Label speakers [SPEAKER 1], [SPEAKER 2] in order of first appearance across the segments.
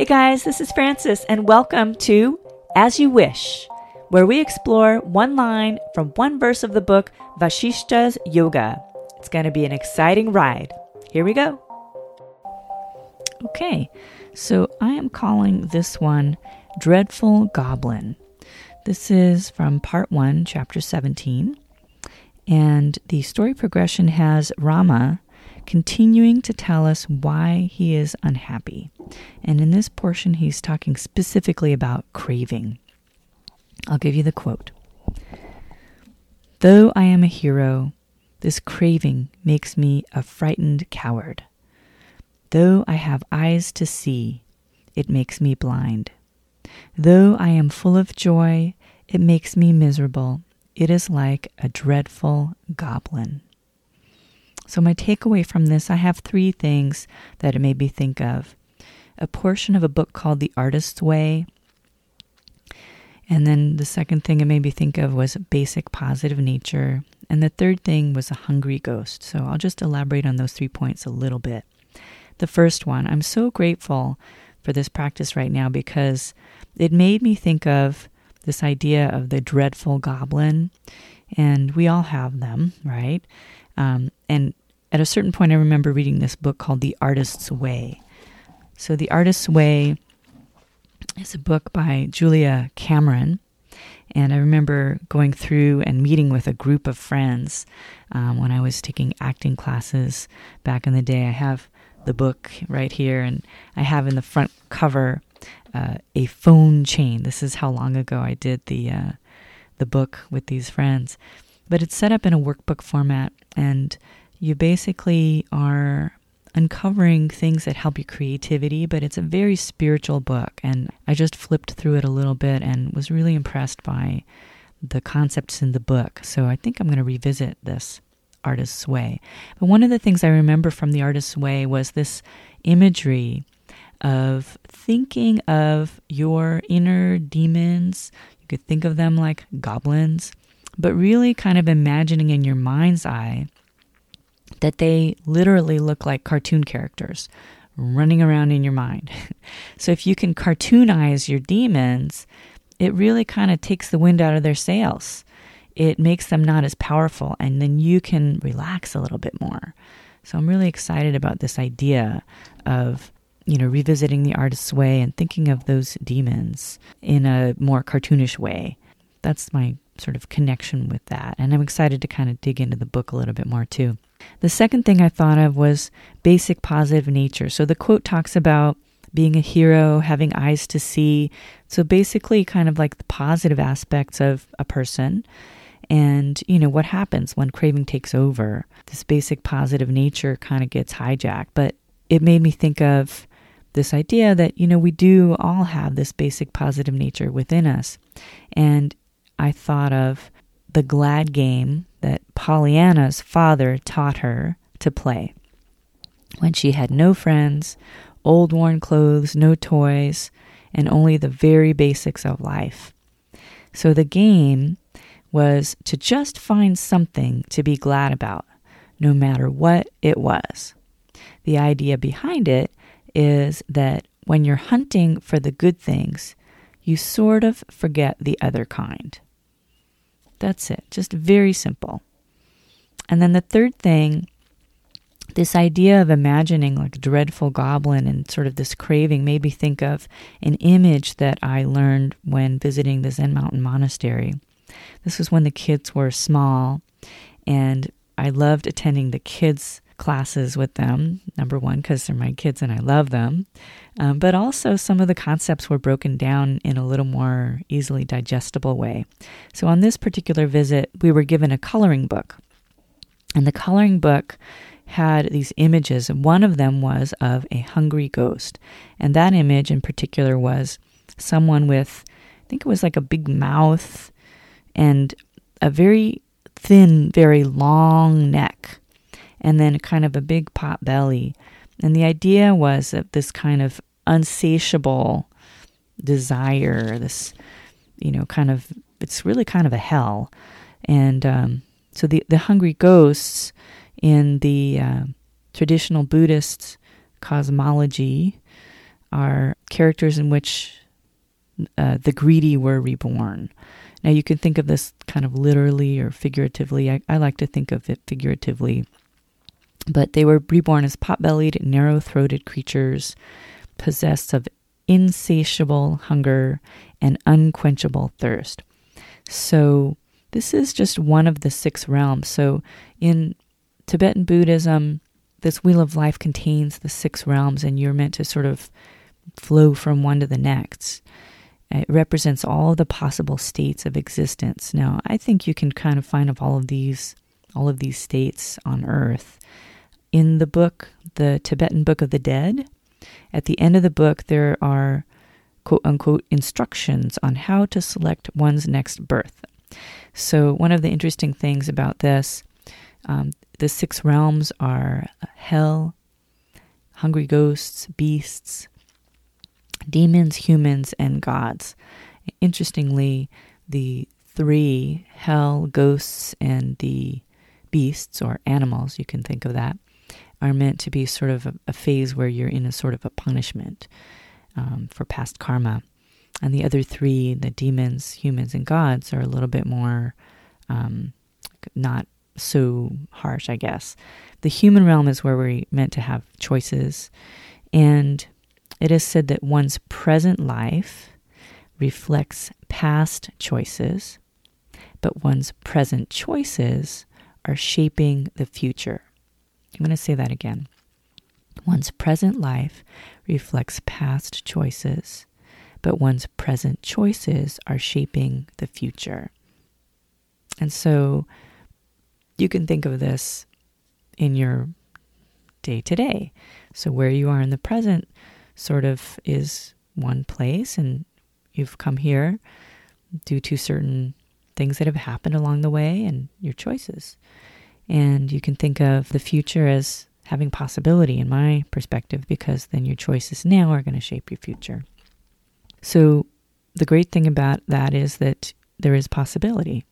[SPEAKER 1] Hey guys, this is Francis, and welcome to As You Wish, where we explore one line from one verse of the book Vashishta's Yoga. It's going to be an exciting ride. Here we go. Okay, so I am calling this one Dreadful Goblin. This is from part one, chapter 17. And the story progression has Rama continuing to tell us why he is unhappy. And in this portion, he's talking specifically about craving. I'll give you the quote Though I am a hero, this craving makes me a frightened coward. Though I have eyes to see, it makes me blind. Though I am full of joy, it makes me miserable. It is like a dreadful goblin. So, my takeaway from this, I have three things that it made me think of a portion of a book called The Artist's Way. And then the second thing it made me think of was basic positive nature. And the third thing was a hungry ghost. So I'll just elaborate on those three points a little bit. The first one, I'm so grateful for this practice right now because it made me think of this idea of the dreadful goblin. And we all have them, right? Um, and at a certain point, I remember reading this book called The Artist's Way. So, The Artist's Way is a book by Julia Cameron. And I remember going through and meeting with a group of friends um, when I was taking acting classes back in the day. I have the book right here, and I have in the front cover uh, a phone chain. This is how long ago I did the uh, the book with these friends, but it's set up in a workbook format, and you basically are uncovering things that help your creativity, but it's a very spiritual book. And I just flipped through it a little bit and was really impressed by the concepts in the book. So I think I'm going to revisit this Artist's Way. But one of the things I remember from the Artist's Way was this imagery of thinking of your inner demons. You could think of them like goblins, but really kind of imagining in your mind's eye that they literally look like cartoon characters running around in your mind. so if you can cartoonize your demons, it really kind of takes the wind out of their sails. It makes them not as powerful, and then you can relax a little bit more. So I'm really excited about this idea of you know revisiting the artist's way and thinking of those demons in a more cartoonish way. That's my sort of connection with that, and I'm excited to kind of dig into the book a little bit more too. The second thing I thought of was basic positive nature. So the quote talks about being a hero, having eyes to see. So basically, kind of like the positive aspects of a person. And, you know, what happens when craving takes over? This basic positive nature kind of gets hijacked. But it made me think of this idea that, you know, we do all have this basic positive nature within us. And I thought of the glad game that Pollyanna's father taught her to play. When she had no friends, old worn clothes, no toys, and only the very basics of life. So the game was to just find something to be glad about, no matter what it was. The idea behind it is that when you're hunting for the good things, you sort of forget the other kind. That's it. Just very simple. And then the third thing, this idea of imagining like a dreadful goblin and sort of this craving made me think of an image that I learned when visiting the Zen Mountain Monastery. This was when the kids were small, and I loved attending the kids' classes with them. Number one, because they're my kids and I love them. Um, but also, some of the concepts were broken down in a little more easily digestible way. So, on this particular visit, we were given a coloring book. And the coloring book had these images, and one of them was of a hungry ghost. And that image in particular was someone with, I think it was like a big mouth and a very thin, very long neck and then kind of a big pot belly. And the idea was that this kind of unsatiable desire, this, you know, kind of, it's really kind of a hell. And um, so the, the hungry ghosts in the uh, traditional Buddhist cosmology are characters in which uh, the greedy were reborn. Now, you can think of this kind of literally or figuratively. I, I like to think of it figuratively. But they were reborn as pot bellied, narrow throated creatures possessed of insatiable hunger and unquenchable thirst. So, this is just one of the six realms. So, in Tibetan Buddhism, this wheel of life contains the six realms, and you're meant to sort of flow from one to the next. It represents all the possible states of existence. Now, I think you can kind of find of all of these, all of these states on Earth. In the book, the Tibetan Book of the Dead, at the end of the book, there are quote unquote instructions on how to select one's next birth. So, one of the interesting things about this, um, the six realms are hell, hungry ghosts, beasts, demons, humans, and gods. Interestingly, the three hell, ghosts, and the beasts or animals, you can think of that, are meant to be sort of a, a phase where you're in a sort of a punishment um, for past karma. And the other three, the demons, humans, and gods, are a little bit more um, not so harsh, I guess. The human realm is where we're meant to have choices. And it is said that one's present life reflects past choices, but one's present choices are shaping the future. I'm going to say that again. One's present life reflects past choices, but one's present choices are shaping the future. And so you can think of this in your day to day. So, where you are in the present sort of is one place, and you've come here due to certain things that have happened along the way and your choices. And you can think of the future as having possibility in my perspective because then your choices now are going to shape your future. So, the great thing about that is that there is possibility.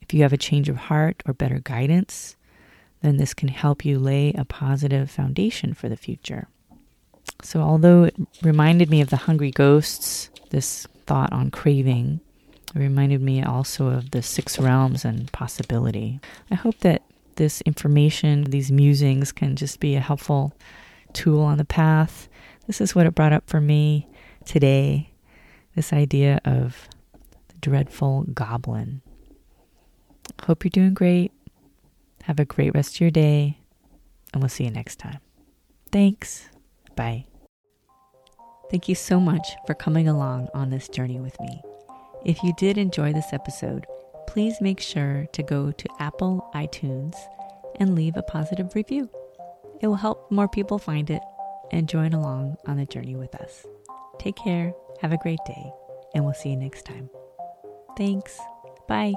[SPEAKER 1] If you have a change of heart or better guidance, then this can help you lay a positive foundation for the future. So, although it reminded me of the hungry ghosts, this thought on craving, it reminded me also of the six realms and possibility. I hope that this information, these musings, can just be a helpful tool on the path. This is what it brought up for me today this idea of the dreadful goblin. Hope you're doing great. Have a great rest of your day, and we'll see you next time. Thanks. Bye. Thank you so much for coming along on this journey with me. If you did enjoy this episode, please make sure to go to Apple iTunes and leave a positive review. It will help more people find it and join along on the journey with us. Take care, have a great day, and we'll see you next time. Thanks. Bye.